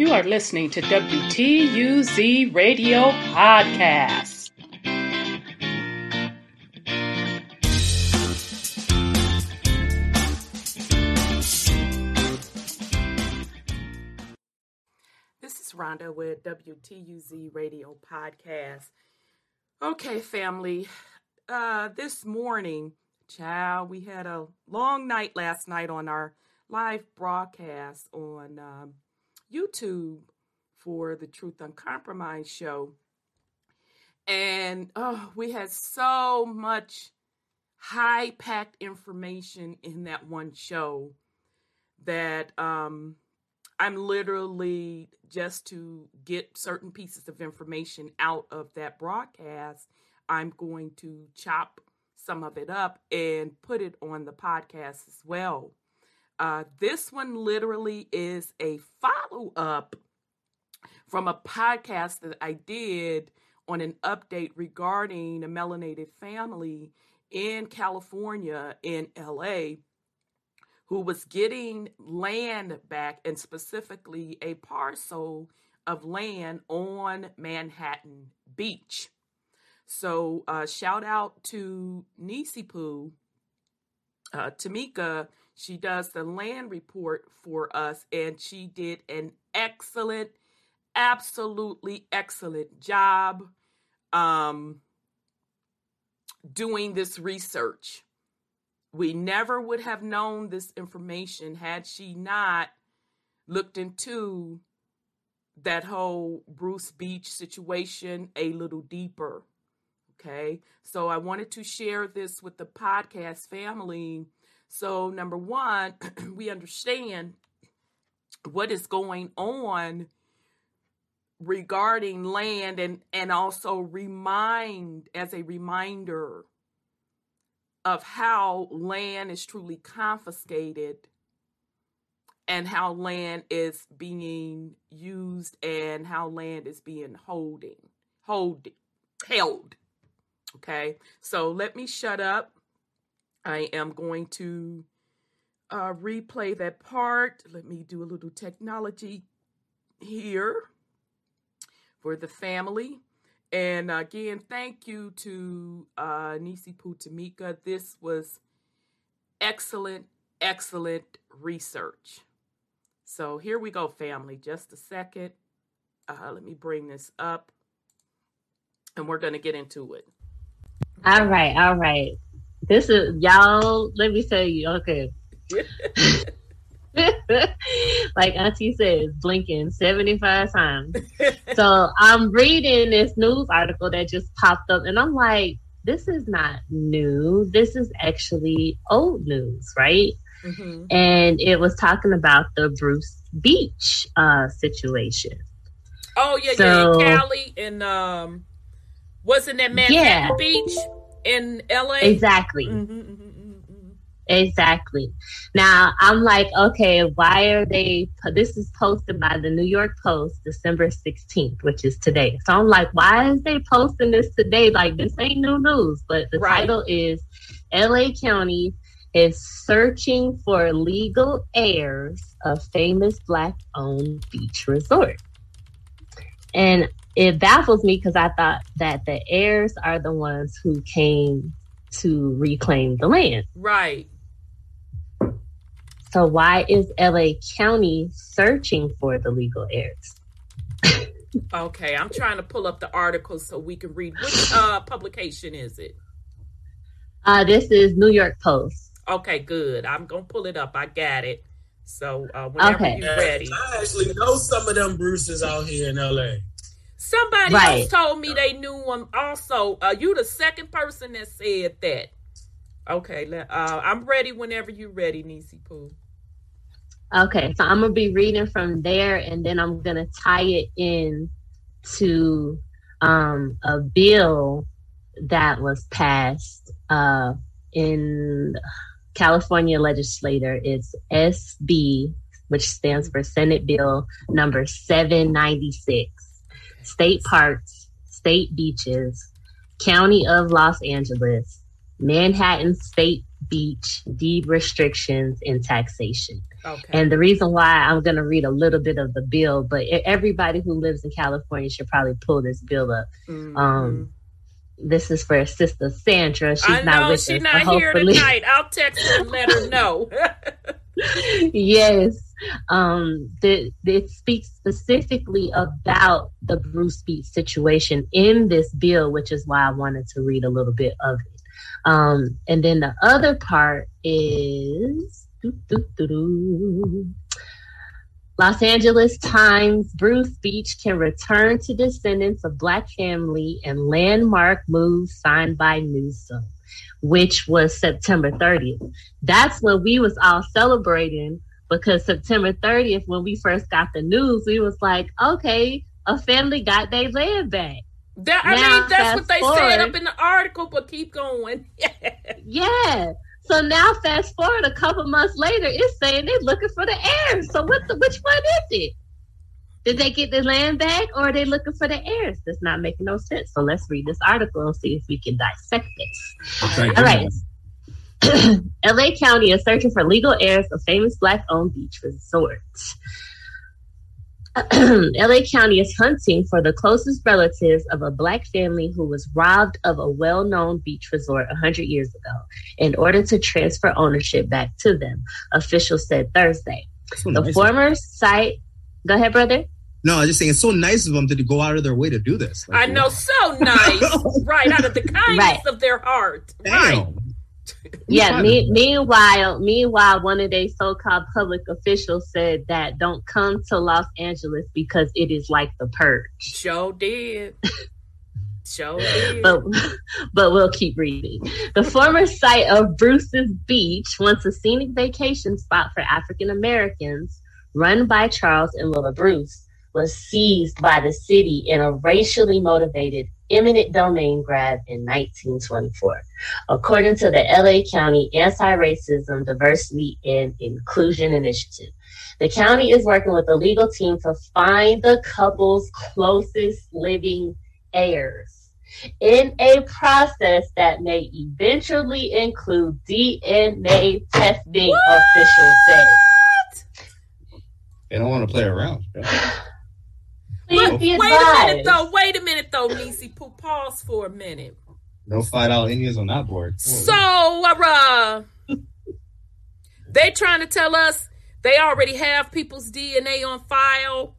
You are listening to WTUZ Radio Podcast. This is Rhonda with WTUZ Radio Podcast. Okay, family. Uh, this morning, child, we had a long night last night on our live broadcast on um, YouTube for the Truth Uncompromised show. And oh, we had so much high packed information in that one show that um, I'm literally just to get certain pieces of information out of that broadcast, I'm going to chop some of it up and put it on the podcast as well. Uh, this one literally is a follow up from a podcast that I did on an update regarding a melanated family in California, in LA, who was getting land back and specifically a parcel of land on Manhattan Beach. So, uh, shout out to Nisi Poo, uh, Tamika she does the land report for us, and she did an excellent, absolutely excellent job um, doing this research. We never would have known this information had she not looked into that whole Bruce Beach situation a little deeper. Okay, so I wanted to share this with the podcast family so, number one, we understand what is going on regarding land and, and also remind as a reminder of how land is truly confiscated and how land is being used and how land is being holding hold held okay? So let me shut up I am going to uh, replay that part. Let me do a little technology here for the family. And again, thank you to uh, Nisi Putamika. This was excellent, excellent research. So here we go, family. Just a second. Uh, let me bring this up and we're going to get into it. All right, all right. This is y'all. Let me tell you. Okay. like Auntie says, blinking 75 times. so I'm reading this news article that just popped up, and I'm like, this is not new. This is actually old news, right? Mm-hmm. And it was talking about the Bruce Beach uh, situation. Oh yeah, so, yeah, Cali and um, wasn't that Manhattan yeah. Beach? In LA. Exactly. Mm-hmm, mm-hmm, mm-hmm, mm-hmm. Exactly. Now I'm like, okay, why are they? This is posted by the New York Post, December 16th, which is today. So I'm like, why is they posting this today? Like this ain't new news. But the right. title is LA County is searching for legal heirs of famous black owned beach resort. And it baffles me because I thought that the heirs are the ones who came to reclaim the land. Right. So why is LA County searching for the legal heirs? okay, I'm trying to pull up the article so we can read. Which uh, publication is it? Uh, this is New York Post. Okay, good. I'm gonna pull it up. I got it. So uh, whenever okay. you're ready. I actually know some of them Bruces out here in LA. Somebody right. else told me they knew him. Also, uh, you the second person that said that. Okay, uh, I'm ready whenever you're ready, Nisi Poo. Okay, so I'm gonna be reading from there, and then I'm gonna tie it in to um, a bill that was passed uh, in California legislature. It's SB, which stands for Senate Bill number 796 state parks, state beaches, County of Los Angeles, Manhattan State beach, deed restrictions, and taxation. Okay. And the reason why I'm going to read a little bit of the bill, but everybody who lives in California should probably pull this bill up. Mhm. Um, this is for Sister Sandra. She's I not know with she's us, not but here hopefully- tonight. I'll text her and let her know. yes. Um, it speaks specifically about the Bruce Beach situation in this bill, which is why I wanted to read a little bit of it. Um, and then the other part is doo, doo, doo. Los Angeles Times Bruce Beach can return to descendants of Black family and landmark move signed by Newsom, which was September 30th. That's when we was all celebrating because September 30th, when we first got the news, we was like, okay, a family got their land back. That, I Now, mean, that's what they fast said up in the article, but keep going. Yeah. So now fast forward a couple months later, it's saying they're looking for the heirs. So what the which one is it? Did they get the land back or are they looking for the heirs? That's not making no sense. So let's read this article and see if we can dissect this. Thank All you. right. LA County is searching for legal heirs of famous black owned beach resorts. LA County is hunting for the closest relatives of a black family who was robbed of a well known beach resort 100 years ago in order to transfer ownership back to them, officials said Thursday. So The nice. former site. Go ahead, brother. No, I'm just saying it's so nice of them to go out of their way to do this. I know, so nice. right, out of the kindness Right. of their heart. Right. Yeah. Me- meanwhile, meanwhile, one of their so-called public officials said that don't come to Los Angeles because it is like the purge. Show did. Show did. But but we'll keep reading. The former site of Bruce's Beach, once a scenic vacation spot for African Americans, run by Charles and Willa Bruce, was seized by the city in a racially motivated eminent domain grab in 1924, according to the LA County Anti-Racism, Diversity, and Inclusion Initiative. The county is working with the legal team to find the couple's closest living heirs in a process that may eventually include DNA testing, officials said. They don't want to play around. Please Wait, be wait a minute though. Wait a minute though, Nisi. Pause for a minute. No five dollar Indians on that board. So, uh, they trying to tell us they already have people's DNA on file,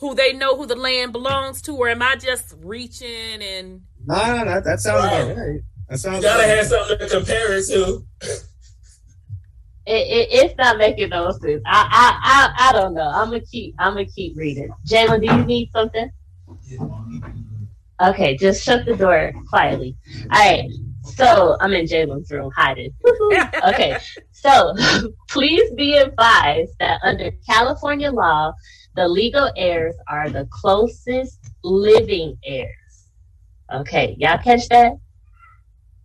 who they know who the land belongs to, or am I just reaching and? Nah, nah, that, that sounds Right. about right. That You sounds gotta about have something to compare it to. It, it, it's not making no sense. I, I, I, I don't know. I'm gonna keep. I'm gonna keep reading. Jalen, do you need something? Okay, just shut the door quietly. All right. So I'm in Jalen's room hiding. okay. So please be advised that under California law, the legal heirs are the closest living heirs. Okay, y'all catch that?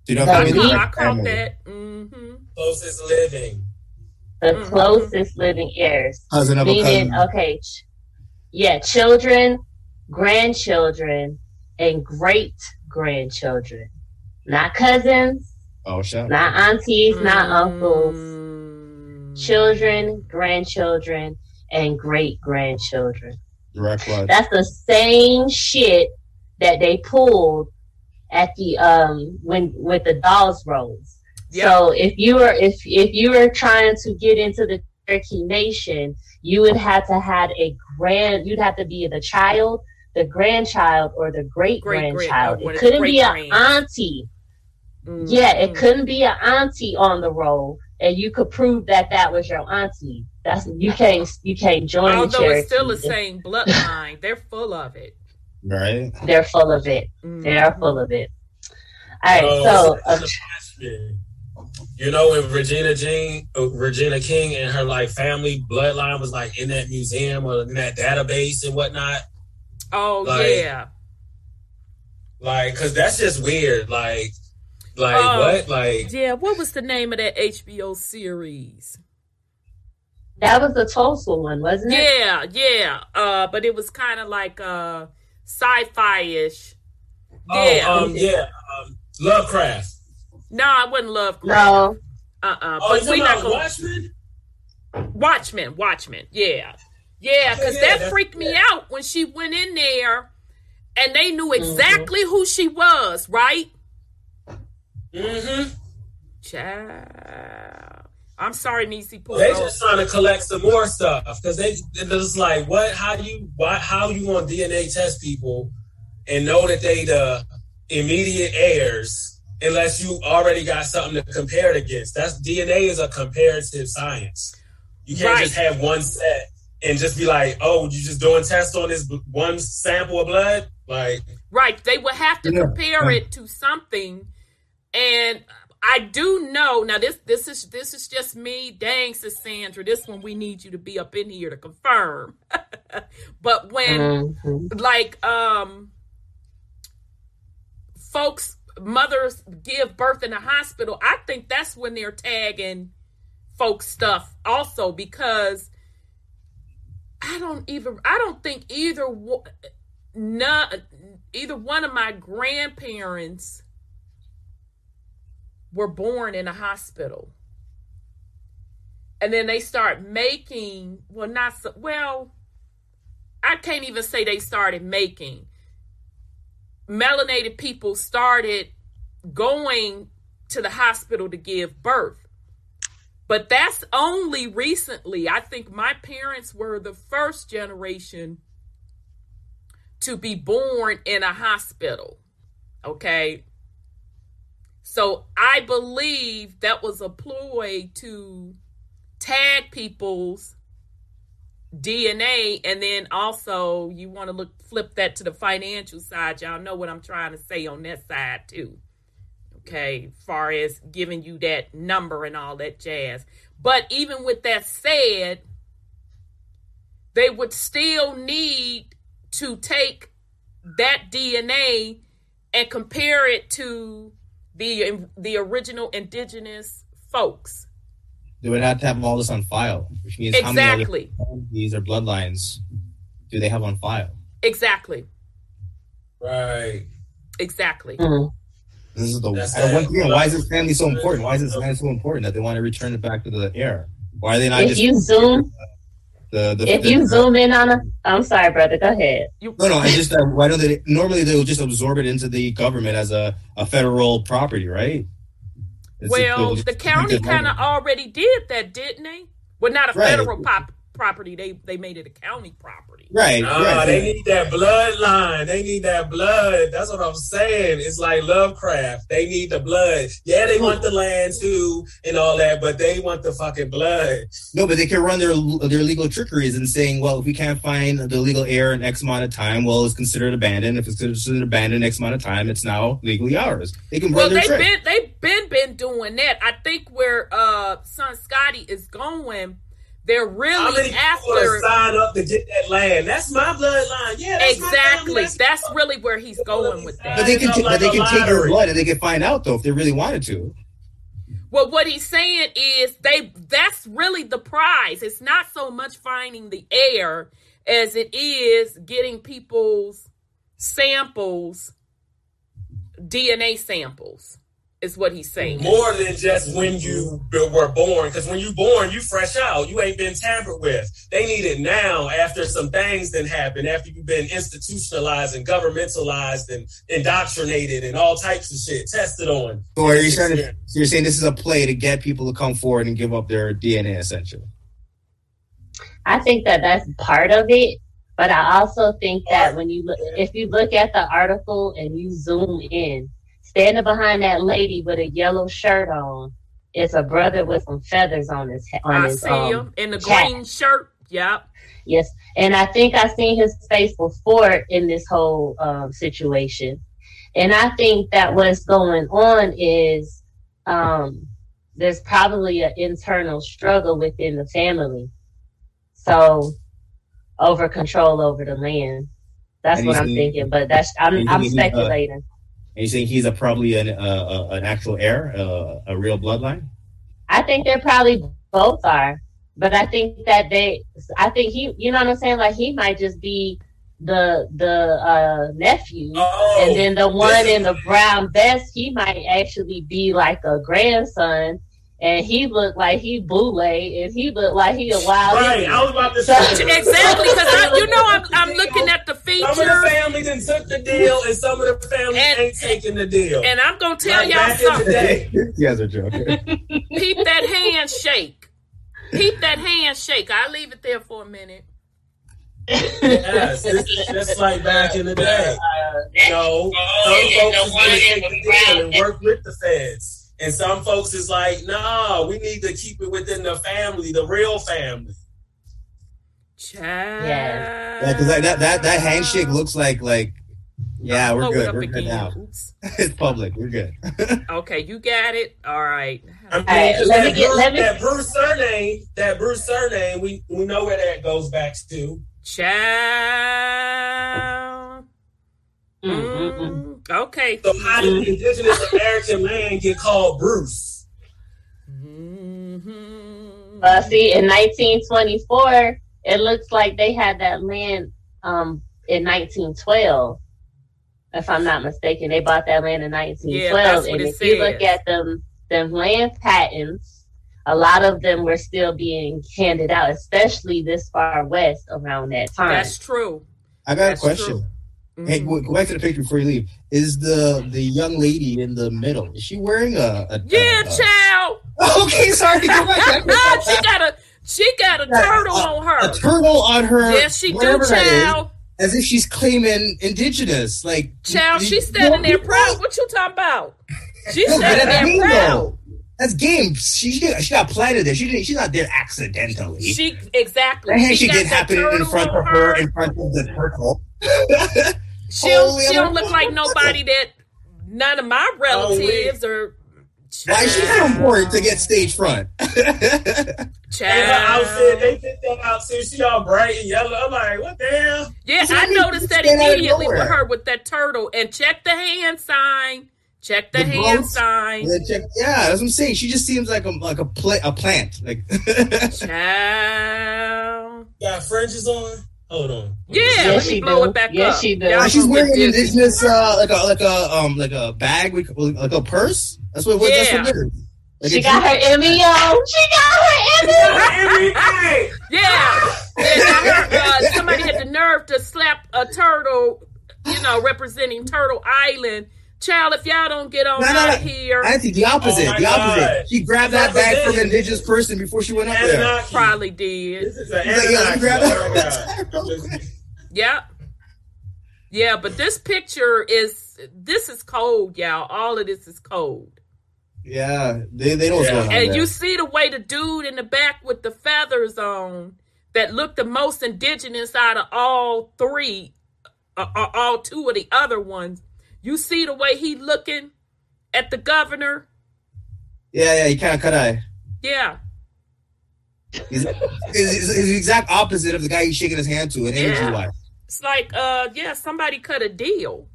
You know, The I if legal- it's caught, I caught that. Mm-hmm. Closest living. The Mhm. closest living heirs. Cousin of a Meaning, cousin. okay, ch- yeah, children, grandchildren, and great grandchildren. Not cousins, Oh, shut not aunties, not uncles. Mm. Children, grandchildren, and great grandchildren. Direct blood. That's the same shit that they pulled at the um when with the Dawes rolls. Yeah. So if you were if if you were trying to get into the Cherokee Nation, you would have to have a grand. You'd have to be the child, the grandchild, or the great grandchild. It couldn't be an great-grands. auntie. Mhm. Yeah, it couldn't be an auntie on the roll, and you could prove that that was your auntie. That's you can't you can't join the Although Cherokee. it's still the same bloodline, they're full of it. Right? They're full of it. They are Mhm. full of it. All right, Oh, so it's uh, a question. You know when Regina Jean, uh, Regina King and her like family bloodline was like in that museum or in that database and whatnot. Oh Like- yeah. Like, cause that's just weird. Like, like Oh. what? Like, Yeah, what was the name of that HBO series? that was the Tulsa one, wasn't it? Yeah, yeah. Uh, but it was kind of like uh sci-fi ish. Yeah. oh, um, yeah, um, Lovecraft. No, I wouldn't Lovecraft. No, Uh uh Oh, But you we not gonna Watchmen? Watchmen, Watchmen, yeah. Yeah, because Yeah, that freaked me yeah. out when she went in there and they knew exactly who she was, right? Mm-hmm. Child. I'm sorry, Nisi Poo. They just trying to collect some more stuff because they they're just like, what? How do you? Why? How you want DNA test people and know that they the immediate heirs unless you already got something to compare it against? That's DNA is a comparative science. You can't just have one set and just be like, oh, you just doing tests on this one sample of blood, like. Right. They would have to Yeah. compare Yeah. it to something. And I do know now this this is this is just me. Dang, Sis Sandra, this one we need you to be up in here to confirm. but when Mhm. like um folks mothers give birth in the hospital, I think that's when they're tagging folks stuff also because I don't even I don't think either one none, either one of my grandparents were born in a hospital. And then they start making, well, not so, well, I can't even say they started making. Melanated people started going to the hospital to give birth. But that's only recently. I think my parents were the first generation to be born in a hospital. Okay. So I believe that was a ploy to tag people's DNA and then also you want to look flip that to the financial side. Y'all know what I'm trying to say on that side too. Okay, far as giving you that number and all that jazz. But even with that said, they would still need to take that DNA and compare it to the the original indigenous folks. They would have to have all this on file, which means how many Exactly. other families or bloodlines do they have on file? Exactly. Right. Exactly. Mhm. This is the That's and once why is this family so important? Why is this man so important that they want to return it back to the heir? Why are they not If just you zoom, the, the if the- you zoom in on a, I'm sorry, brother. Go ahead. You, No, no, I just uh, why don't they? Normally, they will just absorb it into the government as a, a federal property, right? It's- well, the county kind of already did that, didn't they? Well, not a Right. federal pop, property. They they made it a county property. right, Nah, right. they need that bloodline. They need that blood. That's what I'm saying. It's like Lovecraft. They need the blood. Yeah, they want the land too and all that, but they want the fucking blood. No, but they can run their their legal trickeries and saying, well, if we can't find the legal heir in X amount of time, well, it's considered abandoned. If it's considered abandoned X amount of time, it's now legally ours. They can Well, run their they've trick. been they've been been doing that. I think where uh son Scotty is going, they're How really many people after are sign up to get that land? That's my bloodline. Yeah, that's my exactly. That's really where he's going with that. but they can, It's t- not but they can a take your lottery. blood and they can find out though if they really wanted to. Well, what he's saying is they that's really the prize. It's not so much finding the heir as it is getting people's samples, DNA samples, is what he's saying. More than just when you were born, because when you born, you fresh out. You ain't been tampered with. They need it now after some things that happen, after you've been institutionalized and governmentalized and indoctrinated and all types of shit tested on. So are you saying so you're saying this is a play to get people to come forward and give up their DNA essentially? I think that that's part of it, but I also think that when you look, if you look at the article and you zoom in, standing behind that lady with a yellow shirt on, it's a brother with some feathers on his he- on I his see um, him in the chat. green shirt. Yep. Yes, and I think I've seen his face before in this whole um, situation, and I think that what's going on is um, there's probably an internal struggle within the family, so over control over the land. That's And what I'm think- thinking, but that's I'm I'm think he's, uh, speculating. And you think he's a probably an uh, an actual heir, uh, a real bloodline? I think they probably both are, but I think that they, I think he, you know what I'm saying? Like he might just be the the uh, nephew, Oh, and then the one this in the brown vest, he might actually be like a grandson, and he looked like he boule, and he looked like he a wild. Right, I was about to say exactly because you know I'm, I'm looking at the features. Some of the families and took the deal, and some of the families And- ain't taking the deal. And I'm gonna tell Like y'all back in the something. day. you guys are joking. Peep that handshake. Peep that handshake. I'll leave it there for a minute. Yes, this is just like back in the day. You know, some folks is gonna take the deal and work with the feds. And some folks is like, no, we need to keep it within the family, the real family. Child. Yeah, because that, that that that handshake looks like like yeah, we're good. We're good now. It's public. We're good. Okay, you got it. All right. I mean, right, 'cause let that, me get- Bruce, let me- that Bruce surname, that Bruce surname, we, we know where that goes back to. Child. Mm-mm-mm. Mm, okay. So how did the indigenous American man get called Bruce? Mhm. Uh, see, in 1924, it looks like they had that land um, in 1912. If I'm not mistaken, they bought that land in Yeah, 1912. that's what and it if you look at them, them land patents, a lot of them were still being handed out, especially this far west around that time. That's true. I got That's a question. true. Hey, Mhm. go, go back to the picture before you leave. Is the the young lady in the middle? Is she wearing a? a Yeah, a- child. Okay, sorry. Go back. she got a she got a turtle uh, on her. a turtle on her. Yes, she do, that is, child. as if she's claiming indigenous. Like, Child, you- she's standing there proud. What you talking about? She's No, standing there proud. That's game. She she she got planted there. She didn't. She's not there accidentally. She exactly. that She didn't happen in front on of her, in front of the turtle. She don't, she don't look like nobody that none of my relatives oh, or. Why is she so important to get stage front? And her outfit, they picked that outfit. She all bright and yellow. I'm like, what the hell? Yeah, She I noticed that stand out of immediately with her with that turtle. And check the hand sign. Check the, The hand boats. sign. And then check- yeah, that's what I'm saying. She just seems like a like a pla- a plant. Like Child. Got fringes on? Hold on. Yeah, Yes, let me she blow do. it back Yes, up. she do. Y'all she's wearing an indigenous uh like a like a um like a bag we like a purse. That's what, what that's what it is. Like she got her Emmy on. She got her Emmy. Hey, Yeah. yeah I heard, uh, somebody had the nerve to slap a turtle, you know, representing Turtle Island. Child, if y'all don't get on No, no, out no. of here, Auntie, the opposite. Oh the opposite. God. She grabbed that bag from an indigenous person before she went up there. Anunnaki. probably did. This is an like, yeah, let me Anunnaki. grab Oh that. God. Yeah. Yeah, but this picture is this is cold, y'all. All of this is cold. Yeah, they, they know what's Yeah. And there. you see the way the dude in the back with the feathers on that looked the most indigenous out of all three, uh, uh, all two of the other ones. You see the way he looking at the governor. yeah, yeah, he kind of cut eye. Yeah, He's, he's, he's the exact opposite of the guy he's shaking his hand to, and energy Yeah. wise. it's like uh, yeah, somebody cut a deal.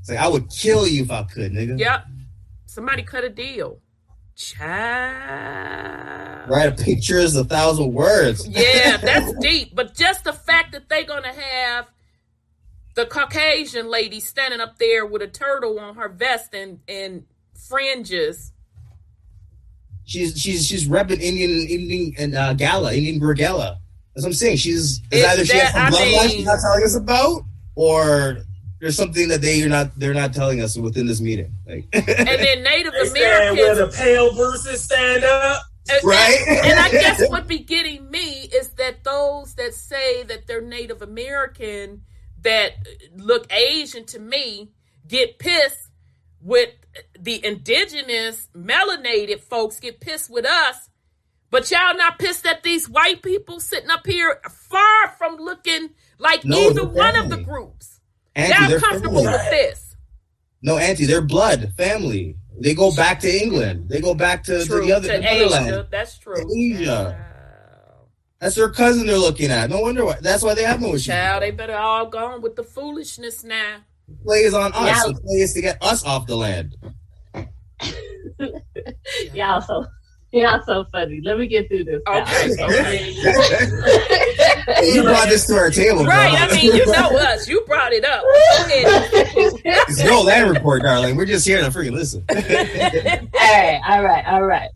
It's like I would kill you if I could, nigga. Yep, somebody cut a deal. Child. Write a picture is a thousand words. Yeah, that's deep. But just the fact that they're gonna have the Caucasian lady standing up there with a turtle on her vest and, and fringes. She's she's she's repping Indian Indian and uh, gala Indian Gala. That's what I'm saying. She's Is either she has that- some I bloodline she's not telling us about, or there's something that they are not they're not telling us within this meeting. Like And then Native They stand where Americans the pale versus stand up. and- Right? And, and I guess what be getting me is that those that say that they're Native American that look Asian to me get pissed with the indigenous melanated folks get pissed with us. But y'all not pissed at these white people sitting up here far from looking like No, either one of the groups. Auntie, y'all comfortable family. with this. No, Auntie, they're blood family. They go back to England. They go back to, to the other to. Asia. That's true. Asia. Wow. That's their cousin they're looking at. No wonder why. That's why they have no issues. Child, they better all go on with the foolishness now. The play is on us. Yeah. The play is to get us off the land. Yeah, so Y'all so funny. Let me get through this. Okay. you brought this to our table, right. bro. I mean, you know us. You brought it up. It's no land report, darling. We're just here to freaking listen. all right, all right, all right.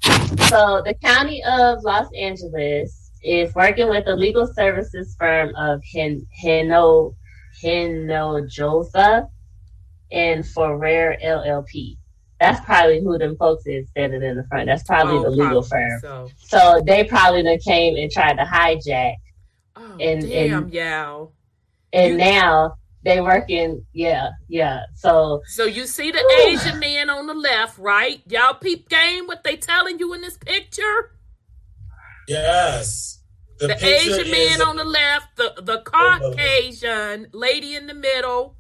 So the county of Los Angeles is working with the legal services firm of Hen Heno Hinojosa and Ferrer LLP. That's probably who them folks is standing in the front. That's probably Oh, the legal probably firm. So. So they probably done came and tried to hijack, Oh, And- damn, and- yeah. and You- now they working. Yeah, yeah. So So you see the. Asian man on the left, right? Y'all peep game what they telling you in this picture? Yes. The, picture Asian man on the left, the the oh, Caucasian lady in the middle.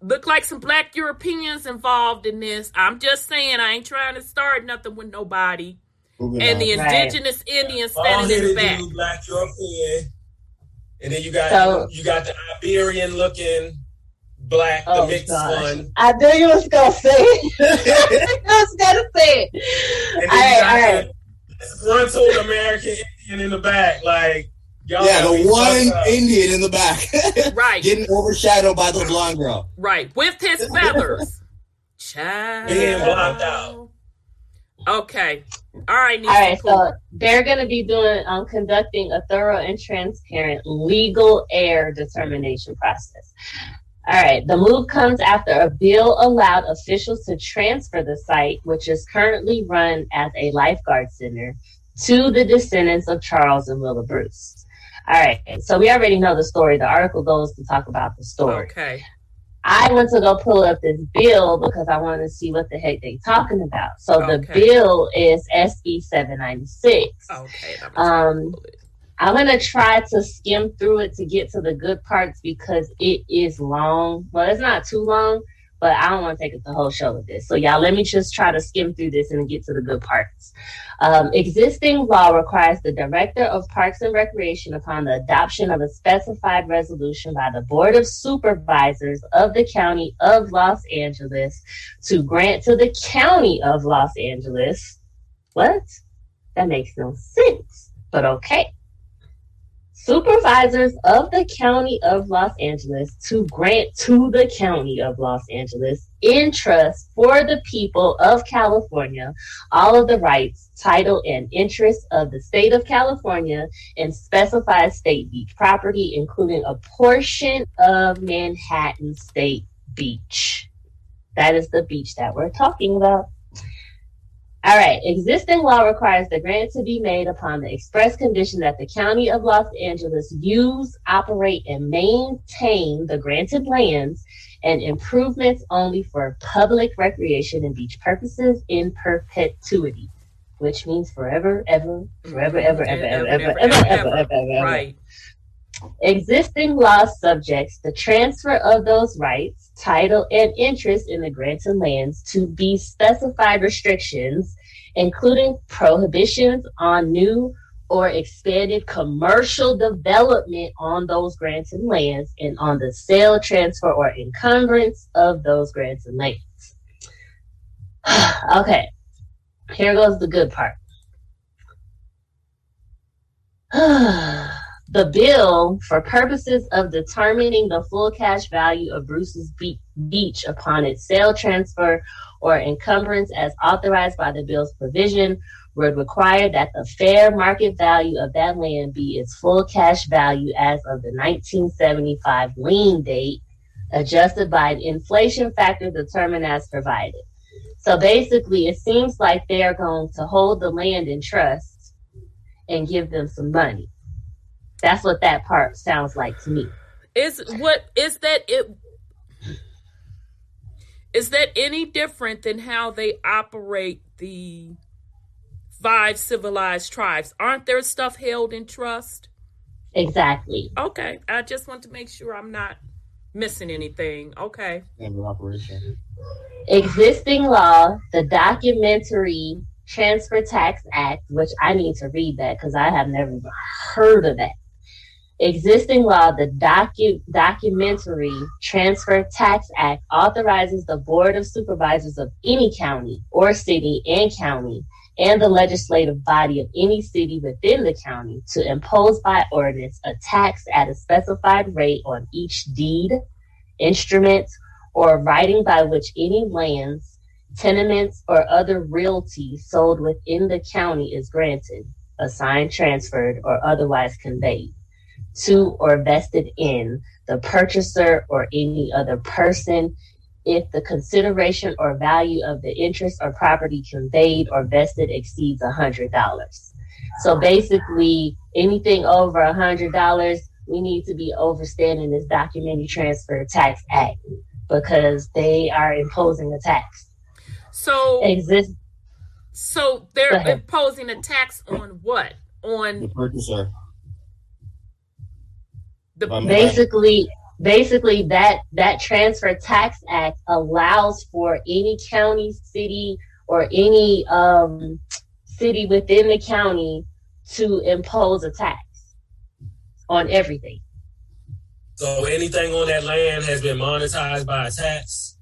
Look like some black Europeans involved in this. I'm just saying, I ain't trying to start nothing with nobody. Moving And on. the Right. indigenous Indians All standing in the headed back. dude, black European. And then you got So- you got the Iberian looking black, Oh, the mixed gosh. one. I knew you was gonna say it. I was gonna say it. And All then right, all you right. Got the disgruntled American Indian in the back. Like y'all yeah, the one. Indian in the back, Right, getting overshadowed by the blonde girl. right, with his feathers. Child. Being blocked out. Okay. All right, All right, Nisha so they're going to be doing um, conducting a thorough and transparent legal heir determination process. All right, the move comes after a bill allowed officials to transfer the site, which is currently run as a lifeguard center, to the descendants of Charles and Willa Bruce. All right, so we already know the story. The article goes to talk about the story. Okay. I went to go pull up this bill because I wanted to see what the heck they're talking about. So the bill is SB 796. Okay. Um, I'm to try to skim through it to get to the good parts because it is long. Well, it's not too long, but I don't want to take up the whole show with this. So, y'all, let me just try to skim through this and get to the good parts. Um, existing law requires the Director of Parks and Recreation, upon the adoption of a specified resolution by the Board of Supervisors of the County of Los Angeles, to grant to the County of Los Angeles. What? That makes no sense, but okay supervisors of the County of Los Angeles to grant to the County of Los Angeles in trust for the people of California all of the rights, title, and interests of the state of California and specified state beach property, including a portion of Manhattan State Beach. That is the beach that we're talking about. All right. Existing law requires the grant to be made upon the express condition that the County of Los Angeles use, operate, and maintain the granted lands and improvements only for public recreation and beach purposes in perpetuity, which means forever, ever, forever, ever, ever, ever, ever, ever, ever, ever, ever. Right. Existing law subjects the transfer of those rights, title, and interest in the granted lands to be specified restrictions, including prohibitions on new or expanded commercial development on those granted lands and on the sale, transfer, or encumbrance of those granted lands. okay, here goes the good part. The bill, for purposes of determining the full cash value of Bruce's Beach upon its sale, transfer, or encumbrance as authorized by the bill's provision, would require that the fair market value of that land be its full cash value as of the 1975 lien date, adjusted by an inflation factor determined as provided. So basically, it seems like they're going to hold the land in trust and give them some money. That's what that part sounds like to me. Is what is that it is that any different than how they operate the five civilized tribes? Aren't there stuff held in trust? Exactly. Okay. I just want to make sure I'm not missing anything. Okay. Standard operation. Existing law, the Documentary Transfer Tax Act, which I need to read that because I have never heard of that. Existing law, the docu- Documentary Transfer Tax Act authorizes the Board of Supervisors of any county or city and county and the legislative body of any city within the county to impose by ordinance a tax at a specified rate on each deed, instrument, or writing by which any lands, tenements, or other realty sold within the county is granted, assigned, transferred, or otherwise conveyed to or vested in the purchaser or any other person if the consideration or value of the interest or property conveyed or vested exceeds $100. So basically, anything over $100, we need to be overstanding this documentary transfer tax act because they are imposing a tax. So exist. So they're imposing a tax on what? On the purchaser. The basically basically that that transfer tax act allows for any county city or any um, city within the county to impose a tax on everything. So anything on that land has been monetized by a tax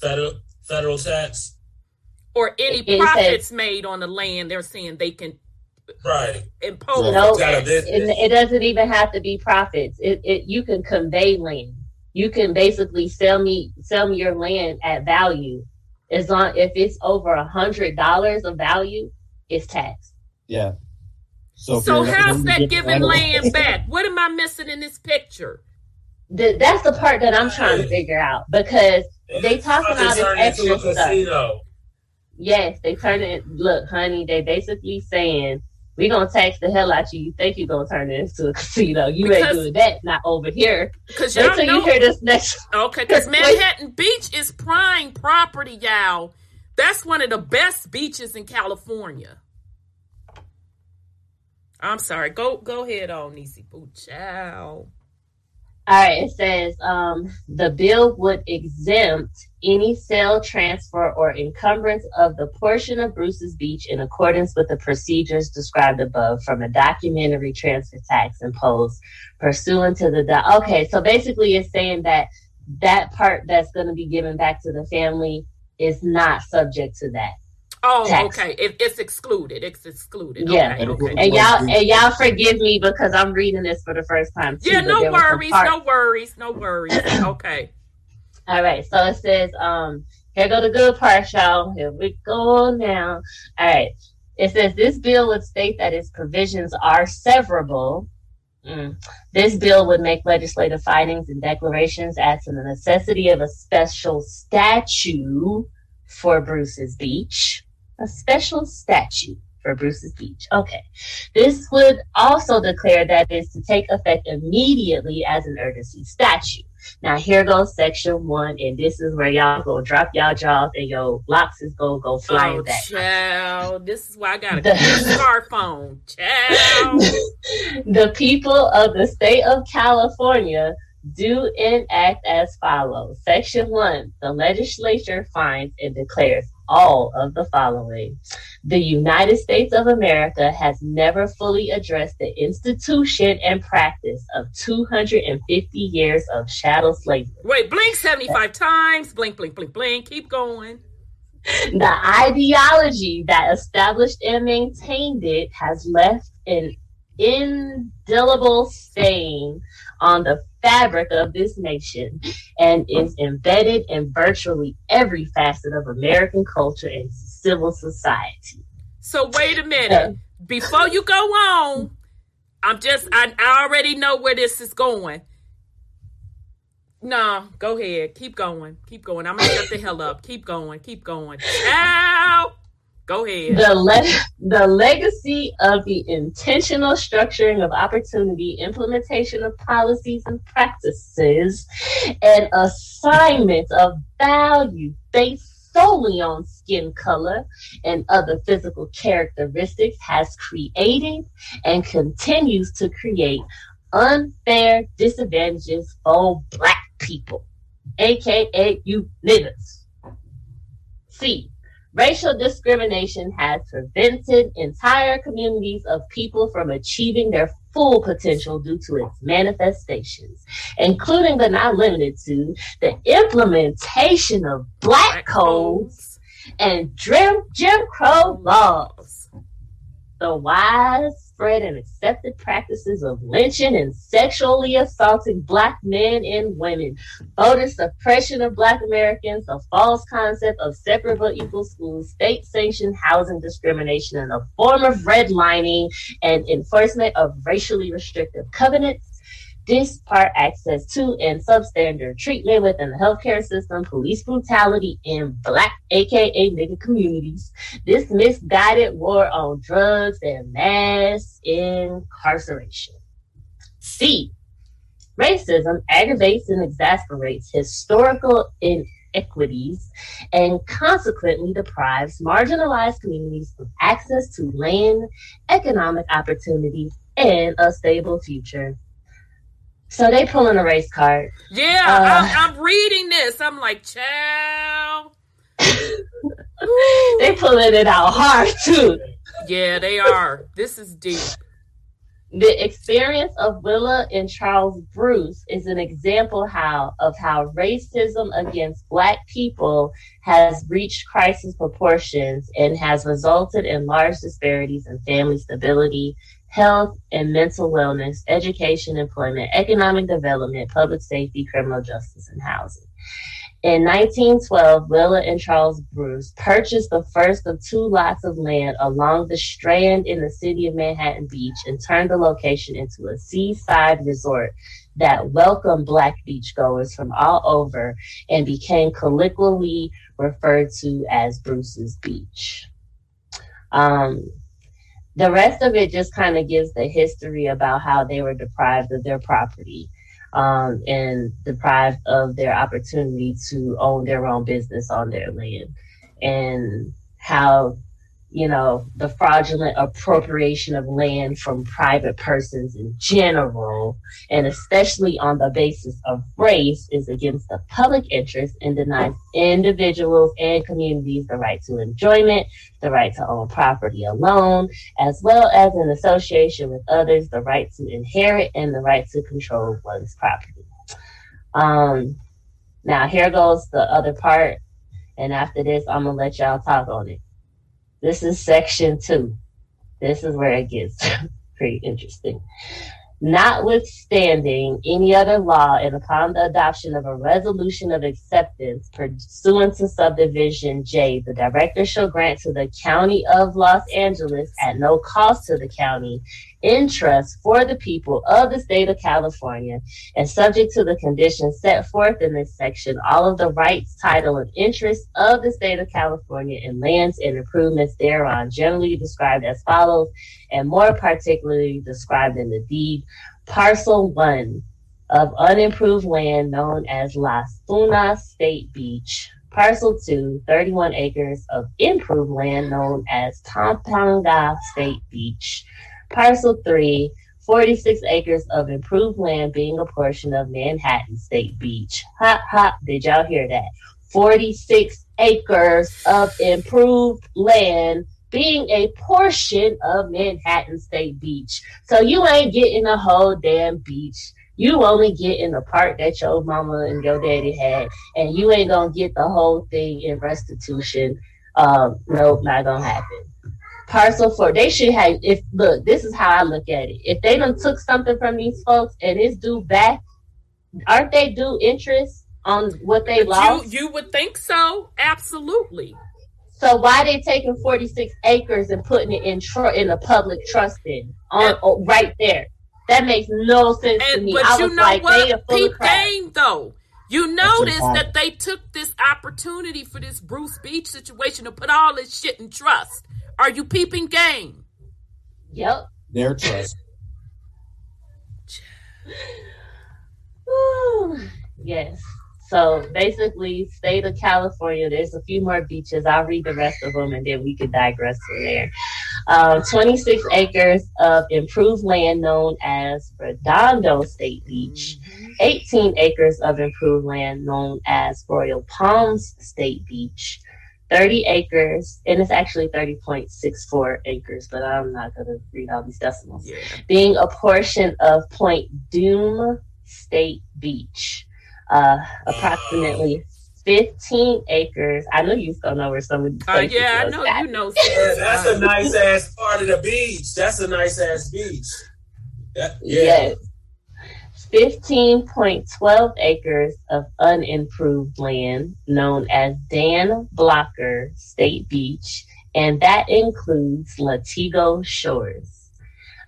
federal federal tax? Or any it, profits says, made on the land they're saying they can right. Impose no, it, it, doesn't even have to be profits. It, it you can convey land. You can basically sell me sell me your land at value. As long if it's over a hundred dollars of value it's taxed. Yeah. So, so how's that giving land back? What am i missing in this picture? The, that's the part that i'm trying to figure out because they talk about this extra stuff. yes they turn it look honey they basically saying we gonna tax the hell out you. You think you gonna turn it into a casino? You because, ain't doing that. Not over here. Because y'all know, you hear this next. Okay, because Manhattan Beach is prime property, y'all. That's one of the best beaches in California. I'm sorry. Go go ahead on Nisi Boo Ciao. All right, it says um, the bill would exempt any sale, transfer, or encumbrance of the portion of Bruce's Beach in accordance with the procedures described above from a documentary transfer tax imposed pursuant to the. Do- okay, so basically, it's saying that that part that's going to be given back to the family is not subject to that. Oh, tax. okay. It, it's excluded. It's excluded. Yeah. Okay, okay. And y'all and y'all forgive me because I'm reading this for the first time. Too, yeah, no worries, no worries, no worries. okay. All right. So it says, um, here go the good part, y'all. Here we go now. All right. It says this bill would state that its provisions are severable. Mm. This bill would make legislative findings and declarations as to the necessity of a special statute for Bruce's Beach a special statute for Bruce's Beach. Okay. This would also declare that it's to take effect immediately as an urgency statute. Now here goes section one, and this is where y'all go drop y'all jaws and your locks is gonna go flying oh, back. Child, this is why I got a smartphone. Child. the people of the state of California do enact as follows. Section one, the legislature finds and declares all of the following. The United States of America has never fully addressed the institution and practice of 250 years of chattel slavery. Wait, blink 75 times. Blink, blink, blink, blink. Keep going. The ideology that established and maintained it has left an indelible stain on the fabric of this nation and is embedded in virtually every facet of American culture and civil society. So wait a minute. Uh, Before you go on, I'm just I, I already know where this is going. No, go ahead. Keep going. Keep going. I'm gonna shut the hell up. Keep going. Keep going. Ow! Go ahead. The, le- the legacy of the intentional structuring of opportunity, implementation of policies and practices, and assignment of value based solely on skin color and other physical characteristics has created and continues to create unfair disadvantages for black people, aka you niggas. C Racial discrimination has prevented entire communities of people from achieving their full potential due to its manifestations, including but not limited to the implementation of black codes and Jim, Jim Crow laws. The widespread and accepted practices of lynching and sexually assaulting black men and women, voter suppression of black Americans, the false concept of separate but equal schools, state sanctioned housing discrimination, and a form of redlining and enforcement of racially restrictive covenants dispart access to and substandard treatment within the healthcare system, police brutality in black, aka nigga communities, this misguided war on drugs and mass incarceration. C. Racism aggravates and exasperates historical inequities and consequently deprives marginalized communities of access to land, economic opportunity, and a stable future. So they pulling a race card. Yeah, uh, I'm, I'm, reading this. I'm like, chow. they pulling it out hard too. Yeah, they are. This is deep. The experience of Willa and Charles Bruce is an example how of how racism against Black people has reached crisis proportions and has resulted in large disparities in family stability, health and mental wellness, education, employment, economic development, public safety, criminal justice, and housing. In 1912, Willa and Charles Bruce purchased the first of two lots of land along the Strand in the city of Manhattan Beach and turned the location into a seaside resort that welcomed Black beachgoers from all over and became colloquially referred to as Bruce's Beach. Um, the rest of it just kind of gives the history about how they were deprived of their property um, and deprived of their opportunity to own their own business on their land and how you know, the fraudulent appropriation of land from private persons in general, and especially on the basis of race, is against the public interest and denies individuals and communities the right to enjoyment, the right to own property alone, as well as in association with others, the right to inherit and the right to control one's property. Um, now, here goes the other part, and after this, I'm gonna let y'all talk on it. This is section two. This is where it gets pretty interesting. Notwithstanding any other law and upon the adoption of a resolution of acceptance pursuant to subdivision J, the director shall grant to the county of Los Angeles at no cost to the county interest for the people of the state of California and subject to the conditions set forth in this section, all of the rights, title, and interests of the state of California in lands and improvements thereon, generally described as follows, and more particularly described in the deed. Parcel one of unimproved land known as Las Tunas State Beach. Parcel 2, 31 acres of improved land known as Topanga State Beach Parcel 3, 46 acres of improved land being a portion of Manhattan State Beach. Ha ha, did y'all hear that? 46 acres of improved land being a portion of Manhattan State Beach. So you ain't getting the whole damn beach. You only getting the part that your mama and your daddy had, and you ain't gonna get the whole thing in restitution. Um, nope, not gonna happen parcel for they should have if look this is how i look at it. If they done took something from these folks and it's due back aren't they due interest on what they lost you, you would think so. Absolutely. So why they taking 46 acres and putting it in tr- in a public trust in on and, oh, right there? That makes no sense and, to me. but I you know like, what? Peep game though you notice that they took this opportunity for this Bruce Beach situation to put all this shit in trust. Are you peeping game? Yep. Their trust. yes. So basically, state of California, there's a few more beaches. I'll read the rest of them and then we can digress from there. Um, 26 acres of improved land known as Redondo State Beach. Mm-hmm. 18 acres of improved land known as Royal Palms State Beach. 30 acres, and it's actually 30.64 acres, but I'm not going to read all these decimals. Yeah. Being a portion of Point Dume State Beach, uh, approximately 15 acres. I know you still know where some of these Uh, places yeah, I know at. you know. Yeah, that's a nice ass part of the beach. That's a nice ass beach. Yeah. yeah. Yes. 15.12 acres of unimproved land known as Dan Blocker State Beach, and that includes Latigo Shores.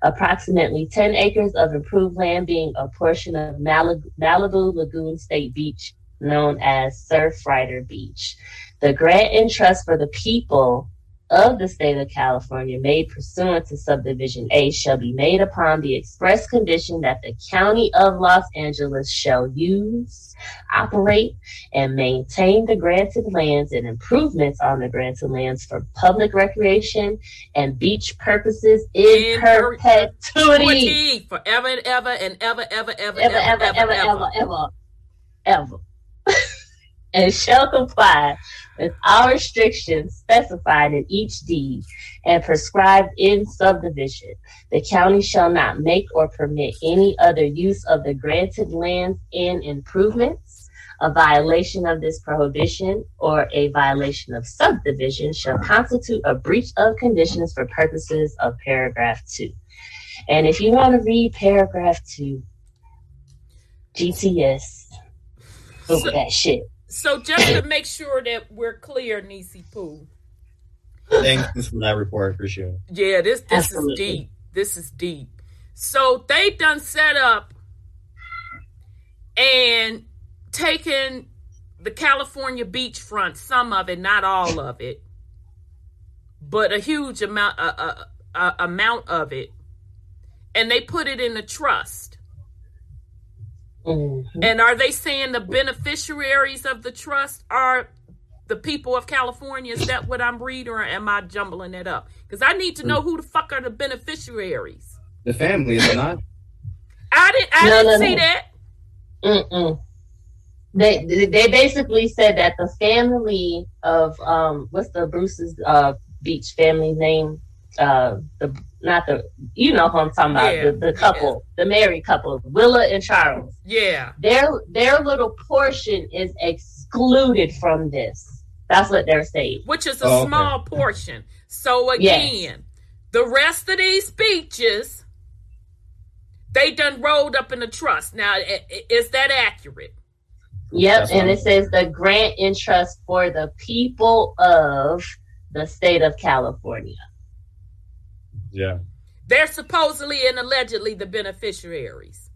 Approximately 10 acres of improved land being a portion of Malibu, Malibu Lagoon State Beach, known as Surfrider Beach. The grant and trust for the people of the state of California made pursuant to subdivision A shall be made upon the express condition that the county of Los Angeles shall use, operate, and maintain the granted lands and improvements on the granted lands for public recreation and beach purposes in, In per- perpetuity. Forever and ever and ever, ever, ever, Ever, ever, ever, ever, ever, ever. And shall comply with all restrictions specified in each deed and prescribed in subdivision. The county shall not make or permit any other use of the granted lands and improvements. A violation of this prohibition or a violation of subdivision shall constitute a breach of conditions for purposes of paragraph two. And if you want to read paragraph two, GTS, look over that shit. So just to make sure that we're clear, Nisi Poo. Thanks for that report. for sure. Yeah, this this Absolutely. is deep. This is deep. So they done set up and taken the California beachfront, some of it, not all of it, but a huge amount, a, a, a amount of it, and they put it in a trust. Mhm. And are they saying the beneficiaries of the trust are the people of California? Is that what I'm reading, or am I jumbling it up? Because I need to know who the fuck are the beneficiaries. The family is it not. I didn't. I No, didn't no, see no. that. Mm-mm. They they basically said that the family of um what's the Bruce's uh beach family name uh the not the you know who I'm talking about Yeah, the, the couple the married couple Willa and Charles Yeah. their their little portion is excluded from this that's what they're saying Which is a Oh, okay. small portion. So Yes. again, the rest of these speeches they done rolled up in the trust. Now, i- i- is that accurate? Yep, That's and it says the grant interest for the people of the state of California. Yeah. They're supposedly and allegedly the beneficiaries.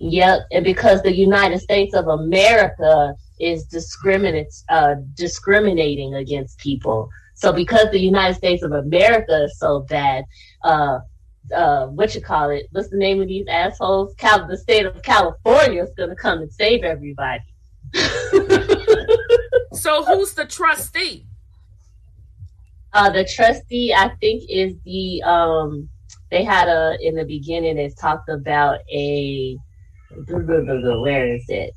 Yep, and because the United States of America is discriminate uh, discriminating against people, so because the United States of America is so bad, uh, uh, what you call it? What's the name of these assholes? Cal- the state of California is going to come and save everybody. So who's the trustee? Uh, the trustee, I think, is the um. They had a in the beginning. It talked about a where is it?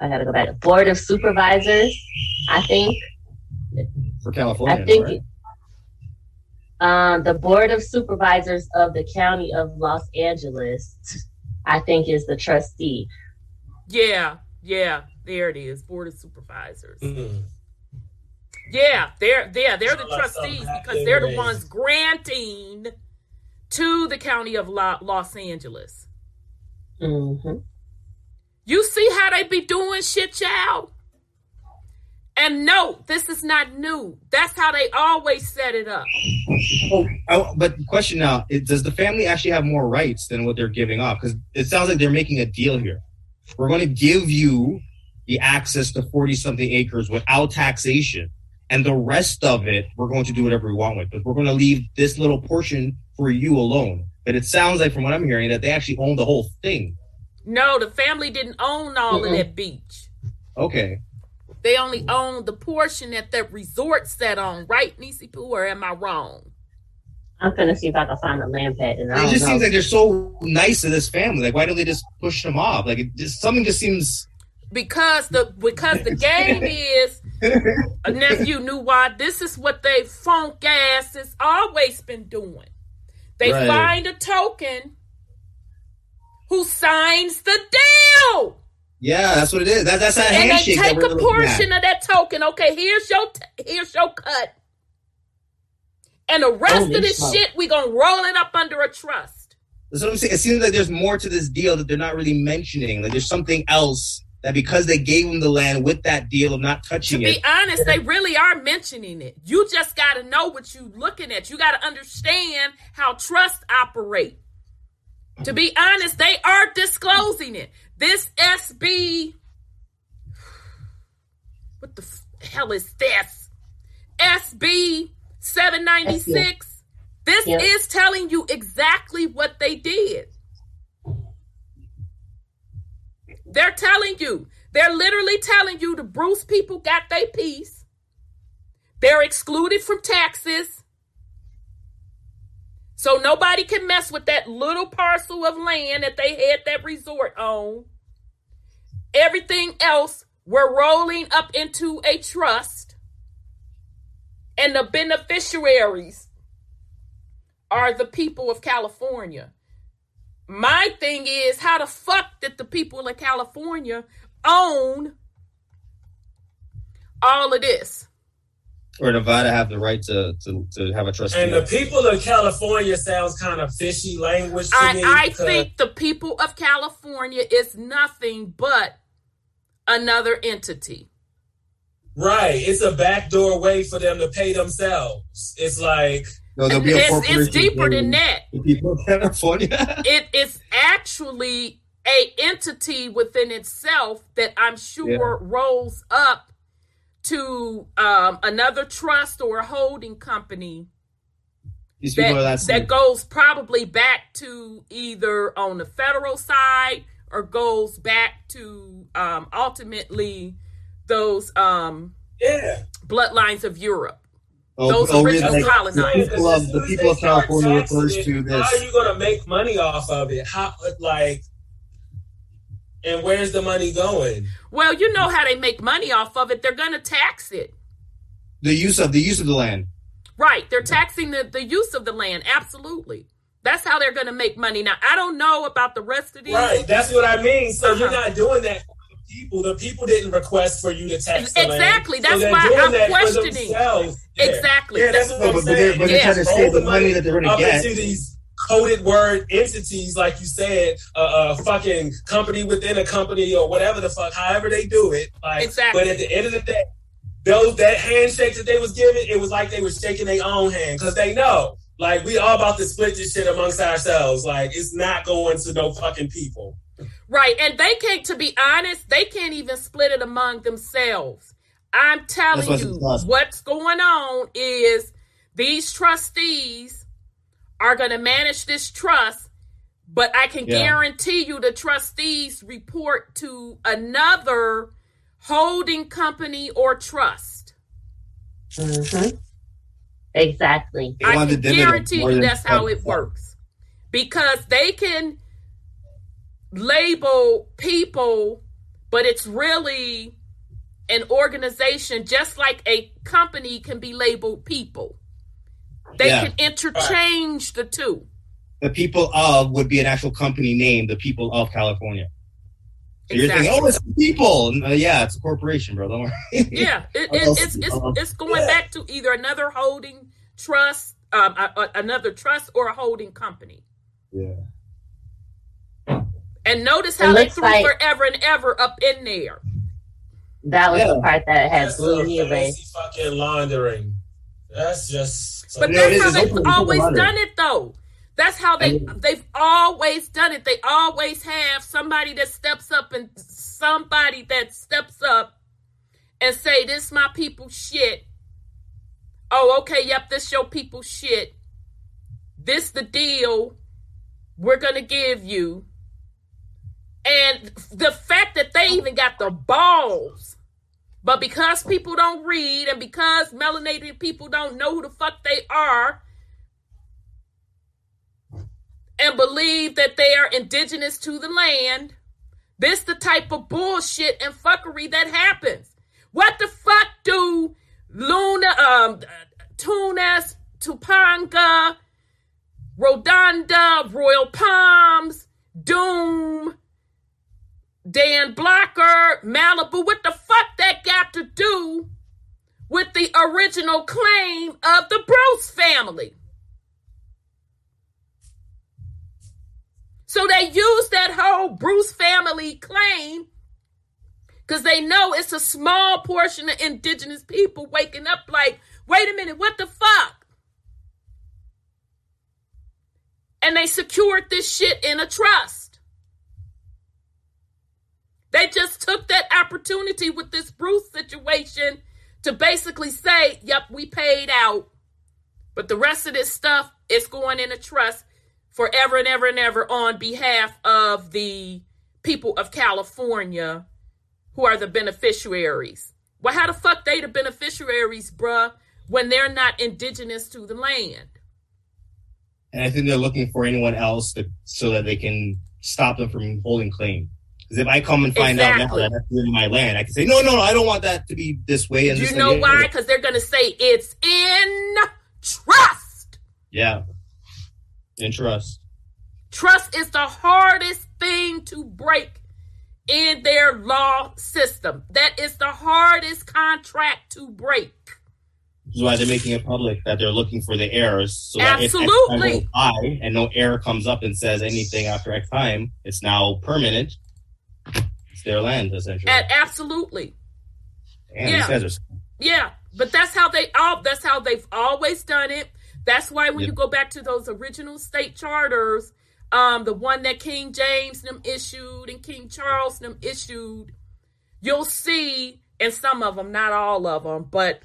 I gotta go back. Board of supervisors. I think. For California. I think. right? Um, the board of supervisors of the county of Los Angeles, I think, is the trustee. Yeah, yeah, there it is. Board of Supervisors. Mm. Yeah, they're yeah, they're the Sound like something trustees because they're the ones granting to the county of Los Angeles. hmm You see how they be doing shit, child? And no, this is not new. That's how they always set it up. Oh, but the question now is, does the family actually have more rights than what they're giving up? Because it sounds like they're making a deal here. We're going to give you the access to 40 something acres without taxation. And the rest of it, we're going to do whatever we want with. But we're going to leave this little portion for you alone. But it sounds like, from what I'm hearing, that they actually own the whole thing. No, the family didn't own all of Mm-mm. that beach. Okay. They only owned the portion that the resort sat on, right, Nisi Poo, or am I wrong? I'm gonna see if I can find a land pad. And I It just know. seems like they're so nice to this family. Like, why don't they just push them off? Like, it just something just seems. Because the because the game is a nephew knew why this is what they funk ass has always been doing. They Right. find a token who signs the deal. Yeah, that's what it is. That, that's that and they handshake. take a portion of that token. Okay, here's your t- here's your cut, and the rest Holy of this shit we gonna roll it up under a trust. That's what I'm saying. It seems like there's more to this deal that they're not really mentioning. Like there's something else that because they gave him the land with that deal of not touching it. To be it. honest, they really are mentioning it. You just got to know what you're looking at. You got to understand how trust operate. To be honest, they are disclosing it. This SB, what the f- hell is this? SB 796. This Yep. is telling you exactly what they did. They're telling you. They're literally telling you the Bruce people got their piece. They're excluded from taxes. So nobody can mess with that little parcel of land that they had that resort on. Everything else, we're rolling up into a trust. And the beneficiaries are the people of California. My thing is, how the fuck did the people of California own all of this? Or Nevada have the right to to, to have a trustee. And the people of California sounds kind of fishy language to me. I, I think the people of California is nothing but another entity. right, it's a backdoor way for them to pay themselves. It's like no, there'll be a it's, it's deeper than that. People of California. It is actually a entity within itself that I'm sure rolls up to um, another trust or a holding company These people are that, that, that goes probably back to either on the federal side or goes back to um, ultimately those um, yeah. bloodlines of Europe. Oh, those oh, really, original like, colonizers. The people of the people of California refers to this. How are you going to make money off of it? How like, and where's the money going? Well, you know how they make money off of it. They're going to tax it. The use of the use of the land. Right. They're taxing the, the use of the land. Absolutely. That's how they're going to make money. Now, I don't know about the rest of these. Right, that's what I mean. So you're Uh-huh. not doing that for the people. The people didn't request for you to tax the land. Exactly. That's they're why doing I'm that questioning. themselves. Yeah. Exactly. Yeah, that's what I'm but, but they're, saying. but they're Yeah. trying to say Roll the money that they're going to up get. into these coded word entities, like you said, a uh, fucking company within a company or whatever the fuck, however they do it. Like, Exactly. But at the end of the day, those that handshake that they was giving, it was like they were shaking their own hand because they know, like, we all about to split this shit amongst ourselves. Like, it's not going to no fucking people. Right. And they can't, to be honest, they can't even split it among themselves. I'm telling what's you, lost. what's going on is these trustees are going to manage this trust, but I can Yeah. guarantee you the trustees report to another holding company or trust. hmm Exactly. I can guarantee you that's how it works. Because they can label people, but it's really an organization, just like a company can be labeled people. They Yeah. can interchange the two. The people of would be an actual company name. The people of California. So You're thinking, oh, it's people. Uh, yeah, it's a corporation, bro. Don't worry. Yeah, it, it, it's it's it's going Yeah. back to either another holding trust, um, a, a- another trust, or a holding company. yeah. And notice how they looks threw like- forever and ever up in there. That was Yeah. the part that had That's blew me away. fancy fucking laundering. That's just. But Yeah, that's how they've open always the done it, though. That's how they they've always done it. They always have somebody that steps up and somebody that steps up and say, "This my people shit." Oh, okay. Yep, this your people shit. This the deal we're gonna give you. And the fact that they even got the balls but because people don't read and because melanated people don't know who the fuck they are and believe that they are indigenous to the land, this the type of bullshit and fuckery that happens. What the fuck do Luna, um, Tunas, Topanga, Rodonda, Royal Palms, Dume, Dan Blocker, Malibu. What the fuck that got to do with the original claim of the Bruce family? So they use that whole Bruce family claim because they know it's a small portion of indigenous people waking up like, wait a minute, what the fuck? And they secured this shit in a trust. They just took that opportunity with this Bruce situation to basically say, yep, we paid out, but the rest of this stuff is going in a trust forever and ever and ever on behalf of the people of California who are the beneficiaries. Well, how the fuck they the beneficiaries, bruh, when they're not indigenous to the land? And I think they're looking for anyone else to, so that they can stop them from holding claim. Because if I come and find exactly. out now that that's really my land, I can say, no, no, no, I don't want that to be this way. And you know why? Because they're going to say it's in trust. Yeah. In trust. Trust is the hardest thing to break in their law system. That is the hardest contract to break. This is why they're making it public that they're looking for the heirs. So Absolutely. That if and no heir comes up and says anything after X time, it's now permanent. It's their land, essentially. And absolutely. And yeah. Yeah. But that's how they all that's how they've always done it. That's why when you go back to those original state charters, um, the one that King James them issued and King Charles them issued, you'll see in some of them, not all of them, but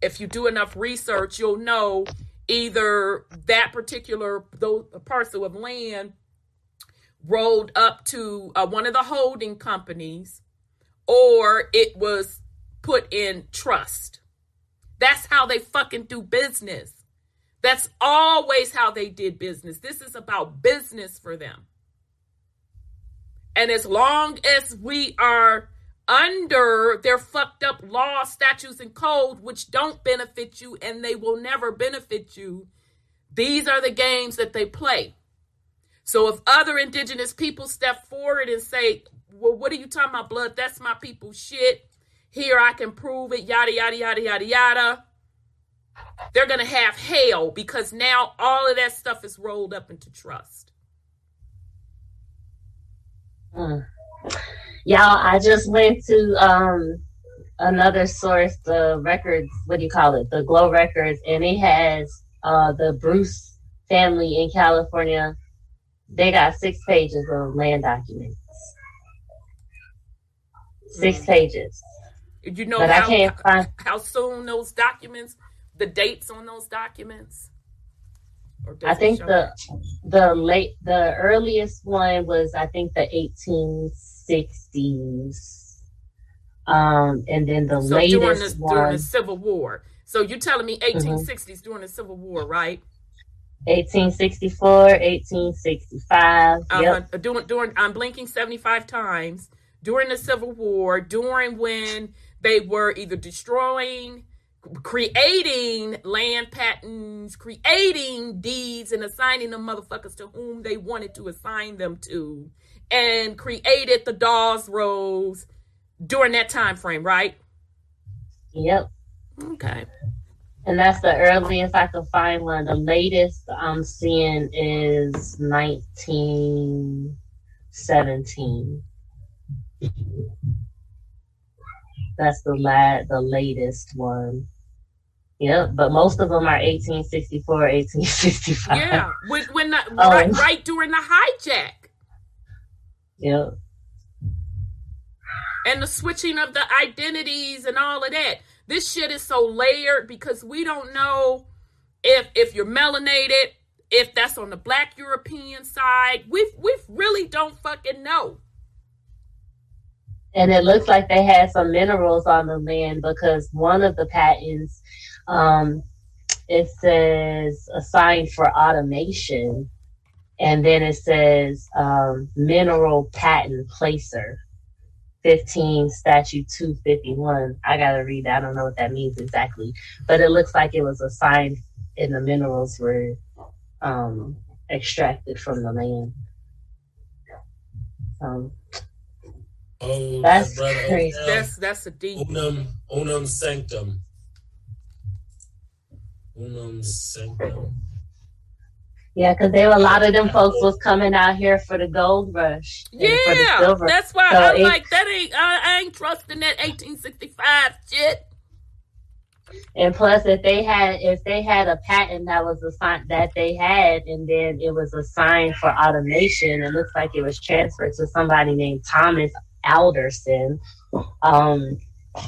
if you do enough research, you'll know either that particular those parcel of land rolled up to uh, one of the holding companies or it was put in trust. That's how they fucking do business. That's always how they did business. This is about business for them. And as long as we are under their fucked up law, statutes, and code, which don't benefit you and they will never benefit you, these are the games that they play. So if other indigenous people step forward and say, Well, what are you talking about, blood? That's my people's shit. Here I can prove it, yada, yada, yada, yada, yada they're going to have hell because now all of that stuff is rolled up into trust. Mm. Y'all, I just went to um, another source, the records, what do you call it? The GLO Records, and it has uh, the Bruce family in California. They got six pages of land documents. Six mm. pages. You know but how, I can't find... how soon those documents the dates on those documents? I think the the late the earliest one was I think the 1860s. Um, and then the so latest during the, one during the Civil War. So you're telling me 1860s mm-hmm. during the Civil War, right? 1864, 1865. Uh-huh. Yep. During, during, I'm blinking 75 times during the Civil War, during when they were either destroying creating land patents, creating deeds, and assigning them motherfuckers to whom they wanted to assign them to, and created the Dawes Rolls during that time frame, right? Yep. Okay. And that's the earliest I could find one. The latest I'm seeing is 1917. That's the la- the latest one. Yeah, but most of them are 1864, 1865. Yeah, when, when the, um, right, right during the hijack. Yeah. And the switching of the identities and all of that. This shit is so layered because we don't know if if you're melanated, if that's on the black European side. We we really don't fucking know. And it looks like they had some minerals on the land because one of the patents um, it says assigned for automation, and then it says um, mineral patent placer. 15 statute 251 i gotta read that i don't know what that means exactly but it looks like it was assigned and the minerals were um, extracted from the land um, Oh, That's brother crazy. Odell. That's that's a deep. Unum, unum sanctum. Unum sanctum. Yeah, because there were a lot of them folks was coming out here for the gold rush. and for the Yeah, silver. that's why So I'm like that ain't. I, I ain't trusting that 1865 shit. And plus, if they had if they had a patent that was assigned that they had, and then it was assigned for automation, it looks like it was transferred to somebody named Thomas Alderson. Um,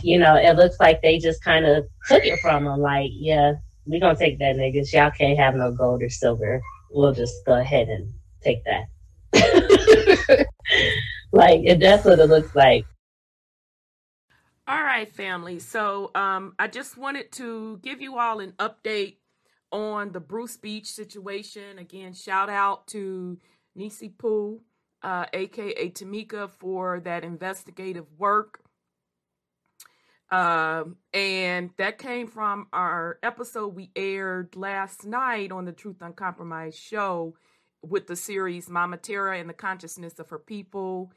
you know, it looks like they just kind of took it from them. Like, yeah, we gonna take that, niggas. Y'all can't have no gold or silver. We'll just go ahead and take that. like, it, that's what it looks like. All right, family. So um, I just wanted to give you all an update on the Bruce Beach situation. Again, shout out to Nisi Poo, uh, aka Tamika, for that investigative work. Um, and that came from our episode we aired last night on the Truth Uncompromised show with the series Mama Terra and the Consciousness of Her People.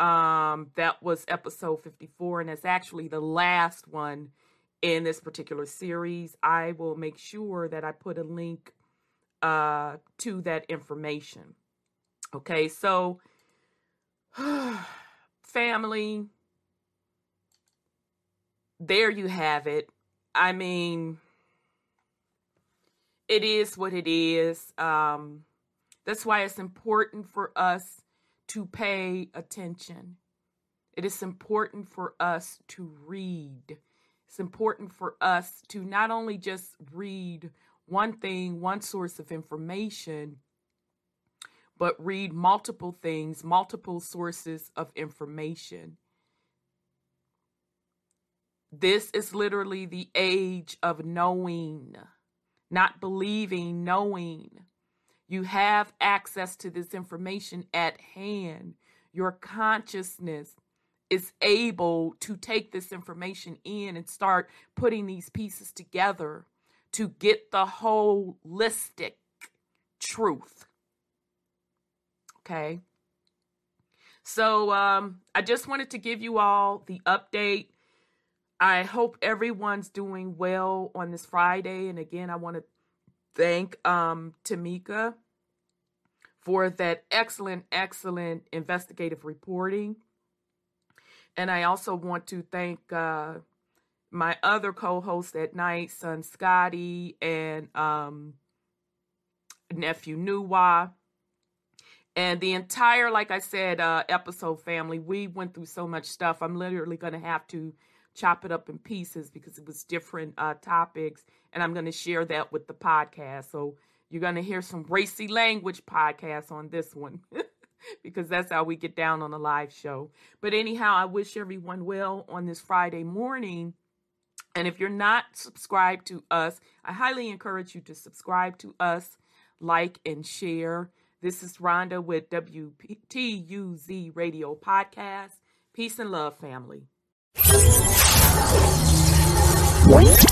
Um, that was episode 54, and it's actually the last one in this particular series. I will make sure that I put a link uh to that information. Okay, so family, there you have it. I mean, it is what it is. Um, that's why it's important for us to pay attention. It is important for us to read. It's important for us to not only just read one thing, one source of information, but read multiple things, multiple sources of information. This is literally the age of knowing, not believing, knowing. You have access to this information at hand. Your consciousness is able to take this information in and start putting these pieces together to get the holistic truth. Okay. So um, I just wanted to give you all the update. I hope everyone's doing well on this Friday. And again, I want to thank um, Tamika for that excellent, excellent investigative reporting. And I also want to thank uh, my other co-host at night, son Scotty, and um, nephew Nuwa. And the entire, like I said, uh, episode family, we went through so much stuff. I'm literally going to have to chop it up in pieces because it was different uh, topics. And I'm going to share that with the podcast. So you're going to hear some racy language podcasts on this one because that's how we get down on a live show. But anyhow, I wish everyone well on this Friday morning. And if you're not subscribed to us, I highly encourage you to subscribe to us, like, and share. This is Rhonda with WTUZ Radio Podcast. Peace and love, family. What?